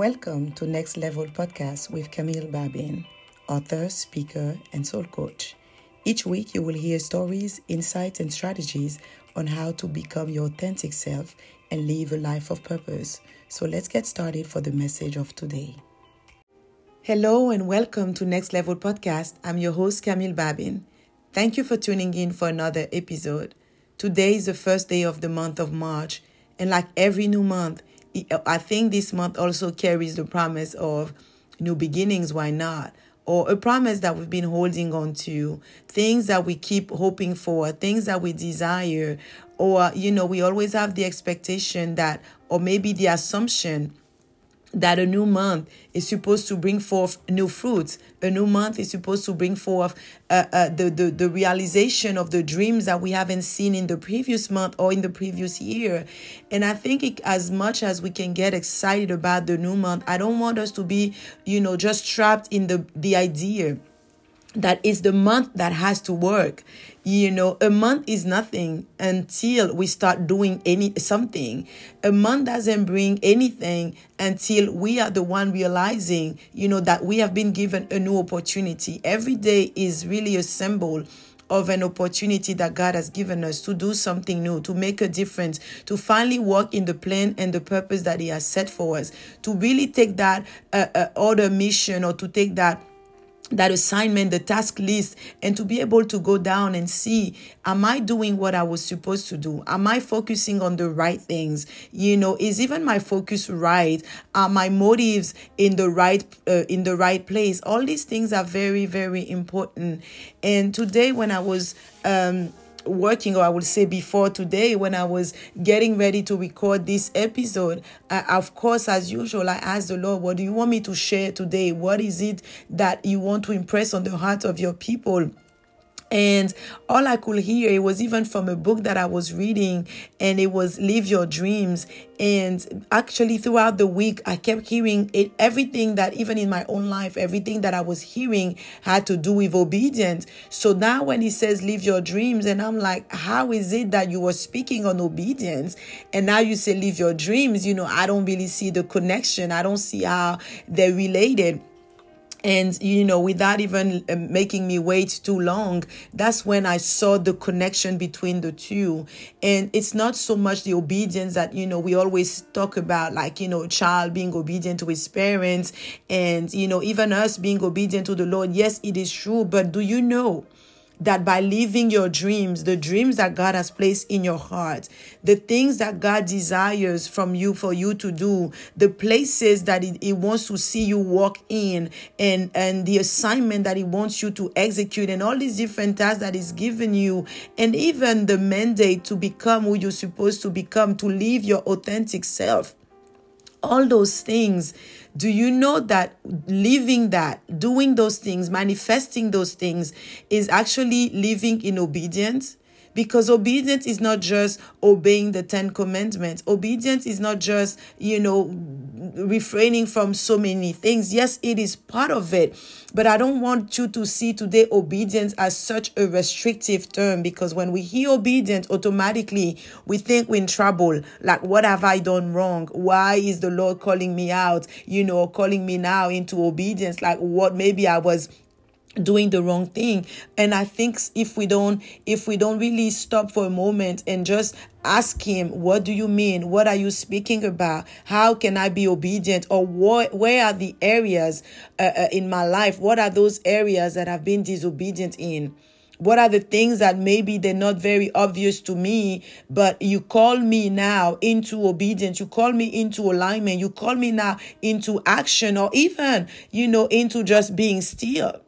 Welcome to Next Level Podcast with Camille Babin, author, speaker, and soul coach. Each week, you will hear stories, insights, and strategies on how to become your authentic self and live a life of purpose. So, let's get started for the message of today. Hello, and welcome to Next Level Podcast. I'm your host, Camille Babin. Thank you for tuning in for another episode. Today is the first day of the month of March, and like every new month, I think this month also carries the promise of new beginnings. Why not? Or a promise that we've been holding on to, things that we keep hoping for, things that we desire, or, you know, we always have the expectation that, or maybe the assumption that a new month is supposed to bring forth new fruits. A new month is supposed to bring forth uh, uh, the, the, the realization of the dreams that we haven't seen in the previous month or in the previous year. And I think it, as much as we can get excited about the new month, I don't want us to be, you know, just trapped in the, the idea that is the month that has to work. You know a month is nothing until we start doing any something. A month doesn't bring anything until we are the one realizing you know that we have been given a new opportunity. Every day is really a symbol of an opportunity that God has given us to do something new, to make a difference, to finally walk in the plan and the purpose that He has set for us, to really take that uh, uh, other mission or to take that that assignment, the task list, and to be able to go down and see, am I doing what I was supposed to do? Am I focusing on the right things? You know, is even my focus right? Are my motives in the right uh, in the right place? All these things are very very important. And today, when I was um working or i would say before today when i was getting ready to record this episode I, of course as usual i asked the lord what do you want me to share today? What is it that you want to impress on the heart of your people and all I could hear, it was even from a book that I was reading, and it was Live Your Dreams. And actually, throughout the week, I kept hearing it, everything that, even in my own life, everything that I was hearing had to do with obedience. So now, when he says, Live your dreams, and I'm like, how is it that you were speaking on obedience? And now you say, Live your dreams? You know, I don't really see the connection, I don't see how they're related and you know without even uh, making me wait too long that's when i saw the connection between the two. And it's not so much the obedience that you know we always talk about like you know child being obedient to his parents and you know even us being obedient to the lord. Yes it is true but do you know that by living your dreams, the dreams that God has placed in your heart, the things that God desires from you for you to do, the places that He, wants to see you walk in, and, and the assignment that He wants you to execute, and all these different tasks that He's given you, and even the mandate to become who you're supposed to become, to live your authentic self. All those things do you know that living that, doing those things, manifesting those things is actually living in obedience? Because obedience is not just obeying the 10 commandments. Obedience is not just you know refraining from so many things. Yes it is part of it. But i don't want you to see today obedience as such a restrictive term because when we hear obedience automatically we think we're in trouble. Like what have i done wrong? Why is the lord calling me out you know calling me now into obedience? Like what maybe i was doing the wrong thing. And i think if we don't if we don't really stop for a moment and just ask him what do you mean? What are you speaking about? How can i be obedient? Or what where are the areas uh, uh, in my life? What are those areas that i've been disobedient in? What are the things that maybe they're not very obvious to me, but you call me now into obedience. You call me into alignment. You call me now into action or even, you know, into just being still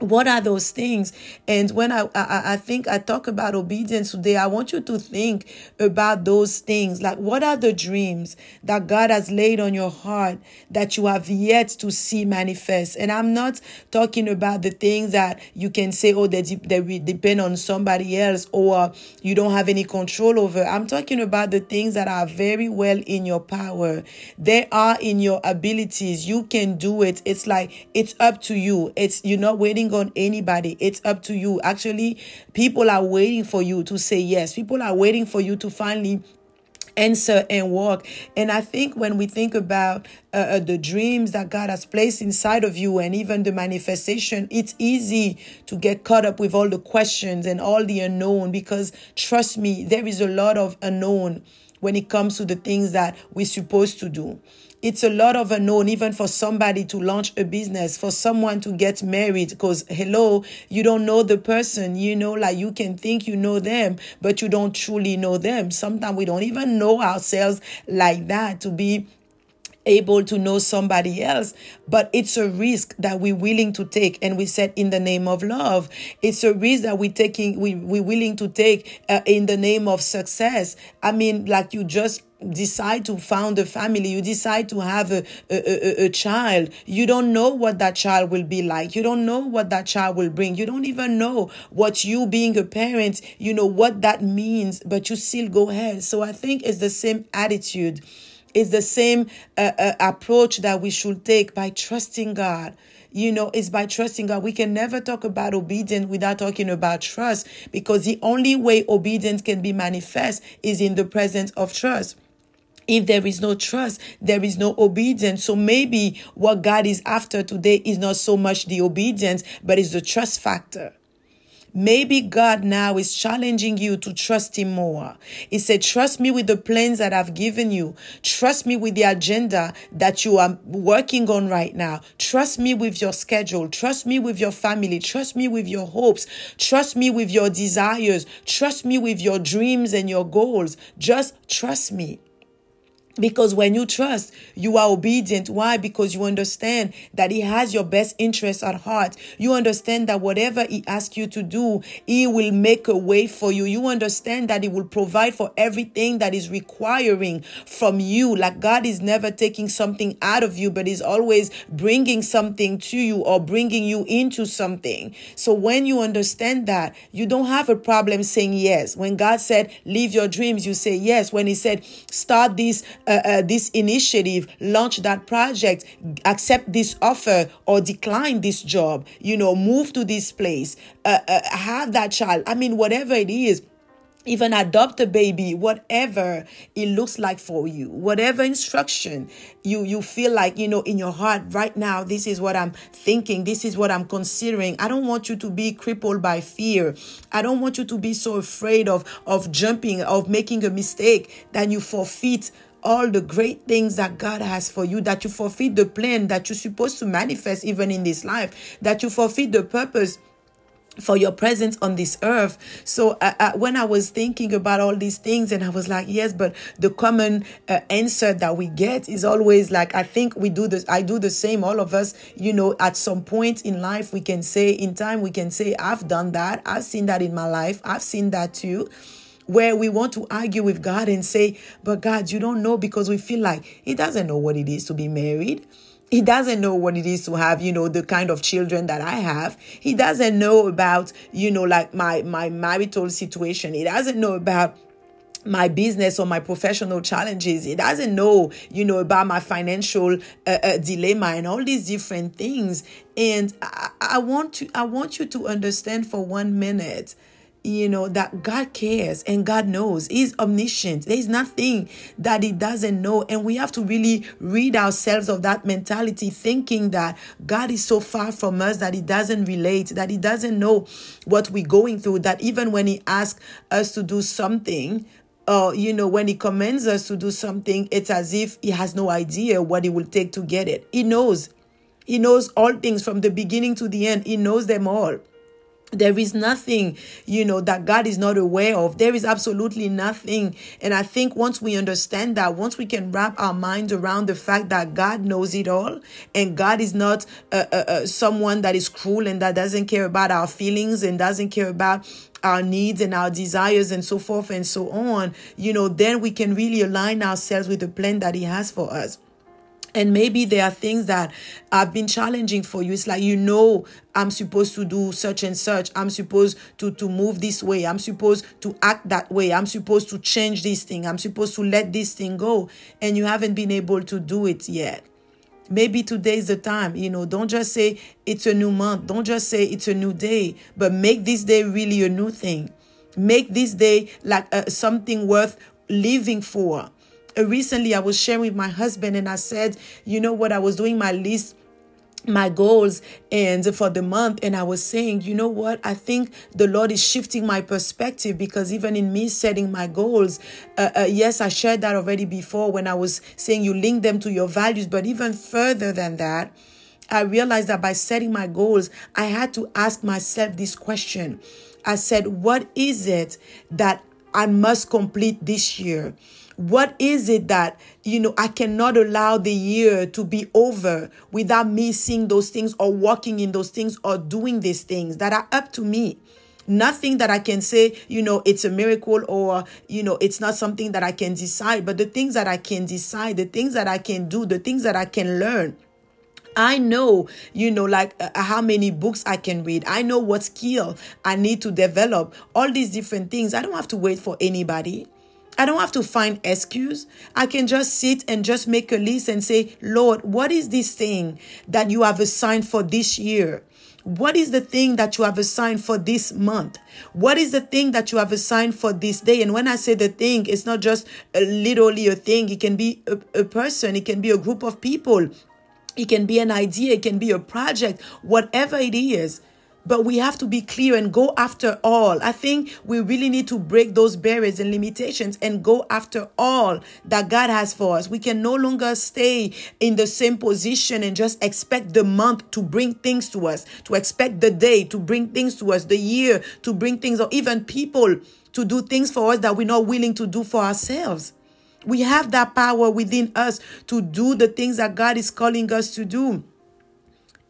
what are those things? And when I, I i think i talk about obedience today i want you to think about those things. Like what are the dreams that god has laid on your heart that you have yet to see manifest? And i'm not talking about the things that you can say oh they, they depend on somebody else or you don't have any control over. I'm talking about the things that are very well in your power. They are in your abilities. You can do it. It's like it's up to you. It's you're not waiting on anybody. It's up to you. Actually, people are waiting for you to say yes. People are waiting for you to finally answer and walk. And I think when we think about uh, uh, the dreams that God has placed inside of you and even the manifestation, it's easy to get caught up with all the questions and all the unknown because trust me, there is a lot of unknown when it comes to the things that we're supposed to do. It's a lot of unknown, even for somebody to launch a business, for someone to get married, because hello, you don't know the person, you know, like you can think you know them, but you don't truly know them. Sometimes we don't even know ourselves like that to be able to know somebody else. But it's a risk that we're willing to take and we said in the name of love. It's a risk that we're taking we, we're willing to take uh, in the name of success. I mean like you just decide to found a family. You decide to have a, a, a, a, child. You don't know what that child will be like. You don't know what that child will bring. You don't even know what you being a parent you know what that means but you still go ahead. So i think it's the same attitude it's the same uh, uh, approach that we should take by trusting god you know, it's by trusting God. We can never talk about obedience without talking about trust because the only way obedience can be manifest is in the presence of trust. If there is no trust, there is no obedience. So maybe what God is after today is not so much the obedience, but it's the trust factor. Maybe God now is challenging you to trust Him more. He said, Trust me with the plans that I've given you. Trust me with the agenda that you are working on right now. Trust me with your schedule. Trust me with your family. Trust me with your hopes. Trust me with your desires. Trust me with your dreams and your goals. Just trust me. Because when you trust, you are obedient. Why? Because you understand that He has your best interests at heart. You understand that whatever He asks you to do, He will make a way for you. You understand that He will provide for everything that is requiring from you. Like God is never taking something out of you, but is always bringing something to you or bringing you into something. So when you understand that, you don't have a problem saying yes. When God said, Leave your dreams, you say yes. When He said, Start this uh, uh, this initiative, launch that project, accept this offer or decline this job, you know, move to this place, uh, uh, have that child. I mean, whatever it is, even adopt a baby whatever it looks like for you whatever instruction you you feel like you know in your heart right now this is what i'm thinking this is what i'm considering i don't want you to be crippled by fear i don't want you to be so afraid of of jumping of making a mistake that you forfeit all the great things that God has for you, that you forfeit the plan that you're supposed to manifest even in this life, that you forfeit the purpose for your presence on this earth. So uh, uh, when I was thinking about all these things, and I was like, yes, but the common uh, answer that we get is always like, I think we do this. I do the same. All of us, you know, at some point in life, we can say, in time, we can say, I've done that. I've seen that in my life. I've seen that too where we want to argue with God and say, But God, you don't know because we feel like He doesn't know what it is to be married. He doesn't know what it is to have, you know, the kind of children that I have. He doesn't know about, you know, like my my marital situation. He doesn't know about my business or my professional challenges it doesn't know you know about my financial uh, uh, dilemma and all these different things and I, I want to i want you to understand for one minute you know that God cares and God knows. He's omniscient. There's nothing that He doesn't know. And we have to really rid ourselves of that mentality, thinking that God is so far from us that He doesn't relate, that He doesn't know what we're going through, that even when He asks us to do something, uh, you know, when he commands us to do something, it's as if he has no idea what it will take to get it. He knows. He knows all things from the beginning to the end. He knows them all. There is nothing, you know, that God is not aware of. There is absolutely nothing. And I think once we understand that, once we can wrap our minds around the fact that God knows it all and God is not uh, uh, uh, someone that is cruel and that doesn't care about our feelings and doesn't care about our needs and our desires and so forth and so on, you know, then we can really align ourselves with the plan that He has for us. And maybe there are things that have been challenging for you. It's like, you know, I'm supposed to do such and such. I'm supposed to, to move this way. I'm supposed to act that way. I'm supposed to change this thing. I'm supposed to let this thing go. And you haven't been able to do it yet. Maybe today is the time. You know, don't just say it's a new month. Don't just say it's a new day, but make this day really a new thing. Make this day like uh, something worth living for. Uh, recently, I was sharing with my husband, and I said, you know what, I was doing my list my goals and for the month and i was saying you know what? I think the lord is shifting my perspective because even in me setting my goals uh, uh, yes i shared that already before when i was saying you link them to your values but even further than that i realized that by setting my goals i had to ask myself this question. I said what is it that i must complete this year what is it that, you know, I cannot allow the year to be over without me seeing those things or walking in those things or doing these things that are up to me? Nothing that I can say, you know, it's a miracle or, you know, it's not something that I can decide, but the things that I can decide, the things that I can do, the things that I can learn. I know, you know, like uh, how many books I can read. I know what skill I need to develop. All these different things. I don't have to wait for anybody. I don't have to find excuse. I can just sit and just make a list and say, Lord, what is this thing that you have assigned for this year? What is the thing that you have assigned for this month? What is the thing that you have assigned for this day? And when I say the thing, it's not just a, literally a thing. It can be a, a person. It can be a group of people. It can be an idea. It can be a project. Whatever it is, but we have to be clear and go after all. I think we really need to break those barriers and limitations and go after all that God has for us. We can no longer stay in the same position and just expect the month to bring things to us, to expect the day to bring things to us, the year to bring things, or even people to do things for us that we're not willing to do for ourselves. We have that power within us to do the things that God is calling us to do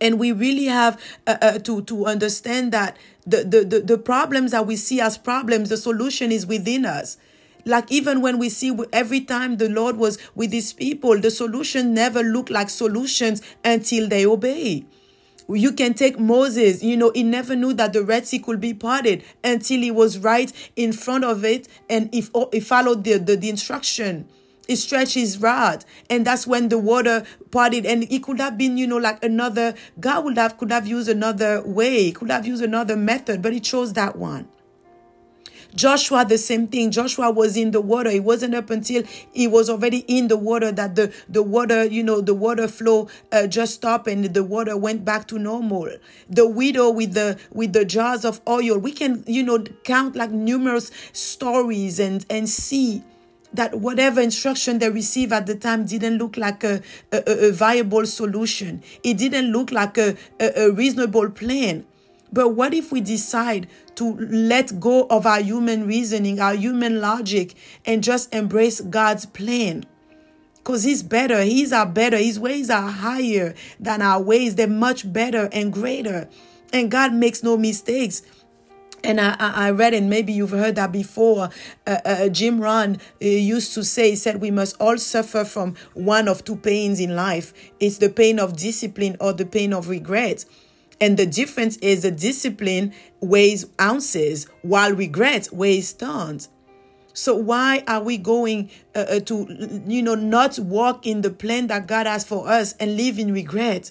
and we really have uh, uh, to to understand that the, the the the problems that we see as problems the solution is within us like even when we see every time the lord was with his people the solution never looked like solutions until they obey you can take Moses, you know, he never knew that the Red Sea could be parted until he was right in front of it and if he followed the, the, the instruction. He stretched his rod, and that's when the water parted. And it could have been, you know, like another. God would have could have used another way, could have used another method, but he chose that one. Joshua, the same thing. Joshua was in the water. It wasn't up until he was already in the water that the, the water, you know, the water flow uh, just stopped and the water went back to normal. The widow with the with the jars of oil. We can, you know, count like numerous stories and and see that whatever instruction they received at the time didn't look like a, a, a viable solution. It didn't look like a, a, a reasonable plan. But what if we decide to let go of our human reasoning, our human logic, and just embrace God's plan? Because He's better. He's our better. His ways are higher than our ways. They're much better and greater. And God makes no mistakes. And I, I read, and maybe you've heard that before. Uh, uh, Jim Rohn uh, used to say, he said, we must all suffer from one of two pains in life. It's the pain of discipline or the pain of regret. And the difference is the discipline weighs ounces, while regret weighs tons. So why are we going uh, uh to, you know, not walk in the plan that God has for us and live in regret?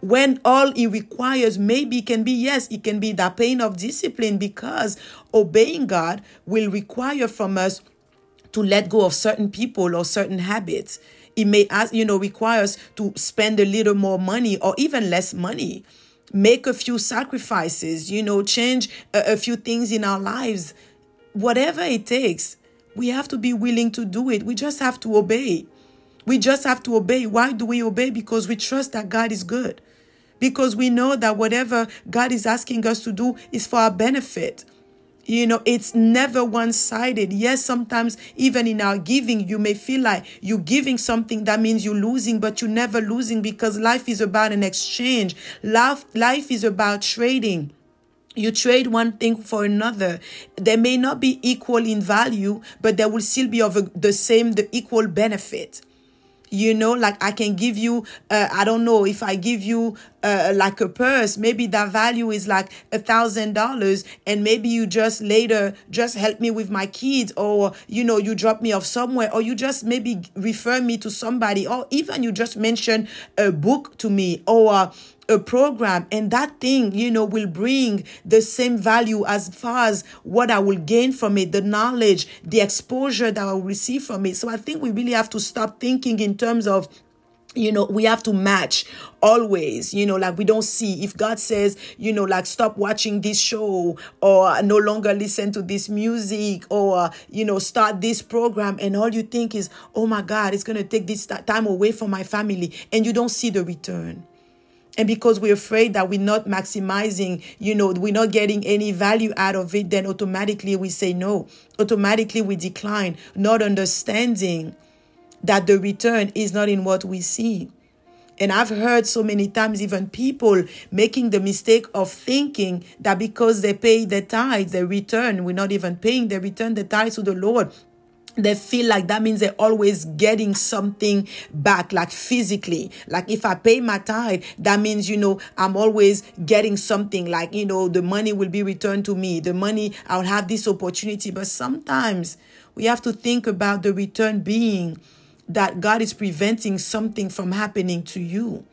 When all it requires maybe can be yes it can be the pain of discipline because obeying god will require from us to let go of certain people or certain habits. It may ask you know requires to spend a little more money or even less money. Make a few sacrifices you know change a, a few things in our lives. Whatever it takes we have to be willing to do it. We just have to obey. We just have to obey. Why do we obey? Because we trust that god is good because we know that whatever God is asking us to do is for our benefit. You know, it's never one sided. Yes, sometimes even in our giving, you may feel like you're giving something that means you're losing, but you're never losing because life is about an exchange. Life, life is about trading. You trade one thing for another. They may not be equal in value, but they will still be of a, the same, the equal benefit you know like i can give you uh, i don't know if i give you uh, like a purse maybe that value is like a thousand dollars and maybe you just later just help me with my kids or you know you drop me off somewhere or you just maybe refer me to somebody or even you just mention a book to me or a program and that thing, you know, will bring the same value as far as what I will gain from it, the knowledge, the exposure that I will receive from it. So I think we really have to stop thinking in terms of you know we have to match always you know like we don't see if god says you know like stop watching this show or no longer listen to this music or you know start this program and all you think is oh my god it's going to take this time away from my family and you don't see the return and because we're afraid that we're not maximizing you know we're not getting any value out of it then automatically we say no automatically we decline not understanding that the return is not in what we see. And I've heard so many times, even people making the mistake of thinking that because they pay the tithes, the return, we're not even paying, they return the tithes to the Lord. They feel like that means they're always getting something back, like physically. Like if I pay my tithe, that means, you know, I'm always getting something, like, you know, the money will be returned to me, the money, I'll have this opportunity. But sometimes we have to think about the return being that God is preventing something from happening to you.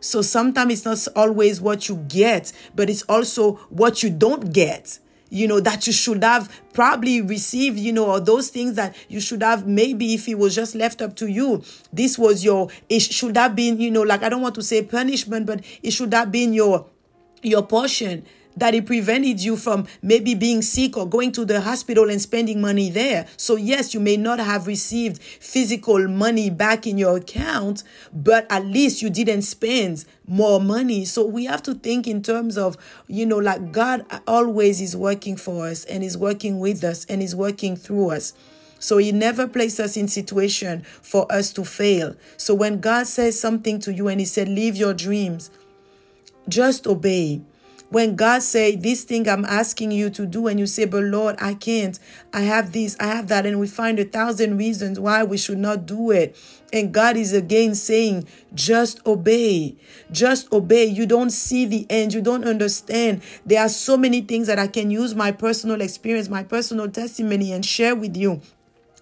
So sometimes it's not always what you get, but it's also what you don't get. You know, that you should have probably received, you know, or those things that you should have maybe if it was just left up to you. This was your, it should have been, you know, like I don't want to say punishment, but it should have been your your portion that it prevented you from maybe being sick or going to the hospital and spending money there. So, yes, you may not have received physical money back in your account, but at least you didn't spend more money. So, we have to think in terms of, you know, like God always is working for us and is working with us and is working through us. So he never placed us in situation for us to fail. So when God says something to you and he said, leave your dreams, just obey. When God say this thing I'm asking you to do and you say, but Lord, I can't. I have this, I have that. And we find a thousand reasons why we should not do it. And God is again saying, just obey. Just obey. You don't see the end. You don't understand. There are so many things that I can use my personal experience, my personal testimony and share with you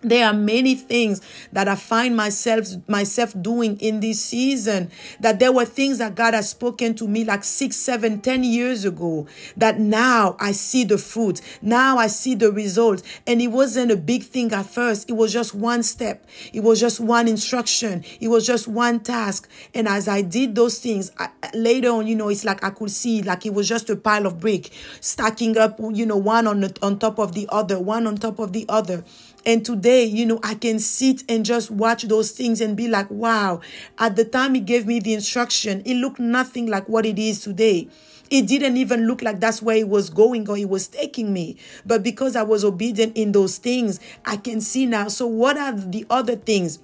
there are many things that I find myself myself doing in this season. That there were things that God has spoken to me like six, seven, ten years ago. That now I see the fruit. Now I see the result. And it wasn't a big thing at first. It was just one step. It was just one instruction. It was just one task. And as I did those things, I, later on, you know, it's like I could see like it was just a pile of brick stacking up, you know, one on the, on top of the other, one on top of the other. And today, you know, I can sit and just watch those things and be like, wow, at the time he gave me the instruction, it looked nothing like what it is today. It didn't even look like that's where it was going or it was taking me. But because I was obedient in those things, I can see now. So, what are the other things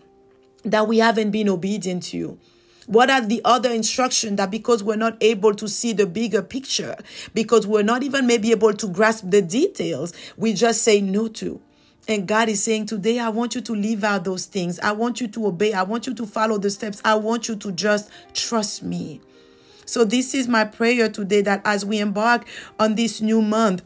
that we haven't been obedient to? What are the other instructions that because we're not able to see the bigger picture, because we're not even maybe able to grasp the details, we just say no to? And God is saying, Today, I want you to leave out those things. I want you to obey. I want you to follow the steps. I want you to just trust me. So, this is my prayer today that as we embark on this new month,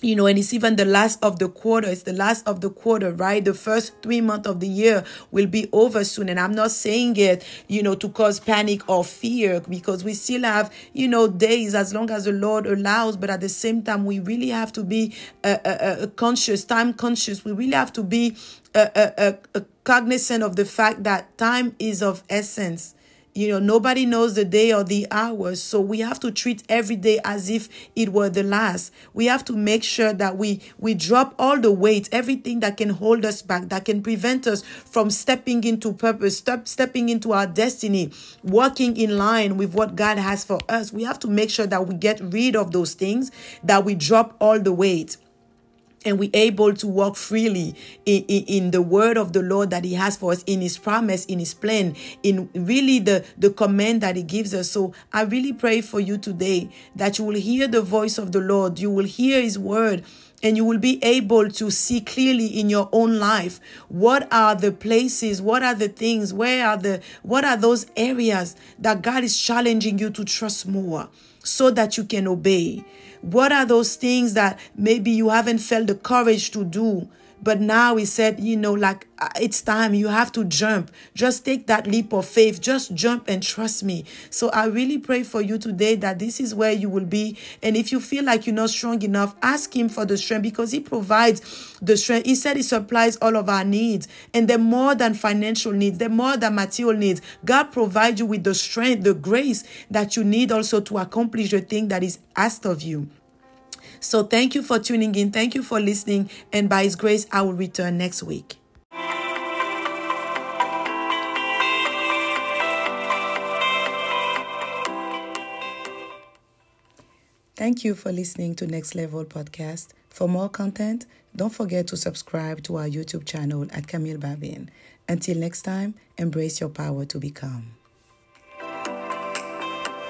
you know, and it's even the last of the quarter. It's the last of the quarter, right? The first three months of the year will be over soon. And I'm not saying it, you know, to cause panic or fear because we still have, you know, days as long as the Lord allows. But at the same time, we really have to be uh, uh, uh, conscious, time conscious. We really have to be uh, uh, uh, cognizant of the fact that time is of essence you know, nobody knows the day or the hours. So we have to treat every day as if it were the last. We have to make sure that we we drop all the weight, everything that can hold us back, that can prevent us from stepping into purpose, step, stepping into our destiny, walking in line with what God has for us. We have to make sure that we get rid of those things, that we drop all the weight and we're able to walk freely in, in, in, the word of the Lord that He has for us, in His promise, in His plan, in really the, the command that He gives us. So I really pray for you today that you will hear the voice of the Lord, you will hear His word. And you will be able to see clearly in your own life what are the places, what are the things, where are the, what are those areas that God is challenging you to trust more so that you can obey what are those things that maybe you haven't felt the courage to do but now he said, you know, like uh, it's time you have to jump. Just take that leap of faith. Just jump and trust me. So I really pray for you today that this is where you will be. And if you feel like you're not strong enough, ask him for the strength because he provides the strength. He said he supplies all of our needs and they're more than financial needs. They're more than material needs. God provides you with the strength, the grace that you need also to accomplish the thing that is asked of you. So thank you for tuning in. Thank you for listening. And by His grace, I will return next week. Thank you for listening to Next Level Podcast. For more content, don't forget to subscribe to our YouTube channel at Camille Babin. Until next time, embrace your power to become.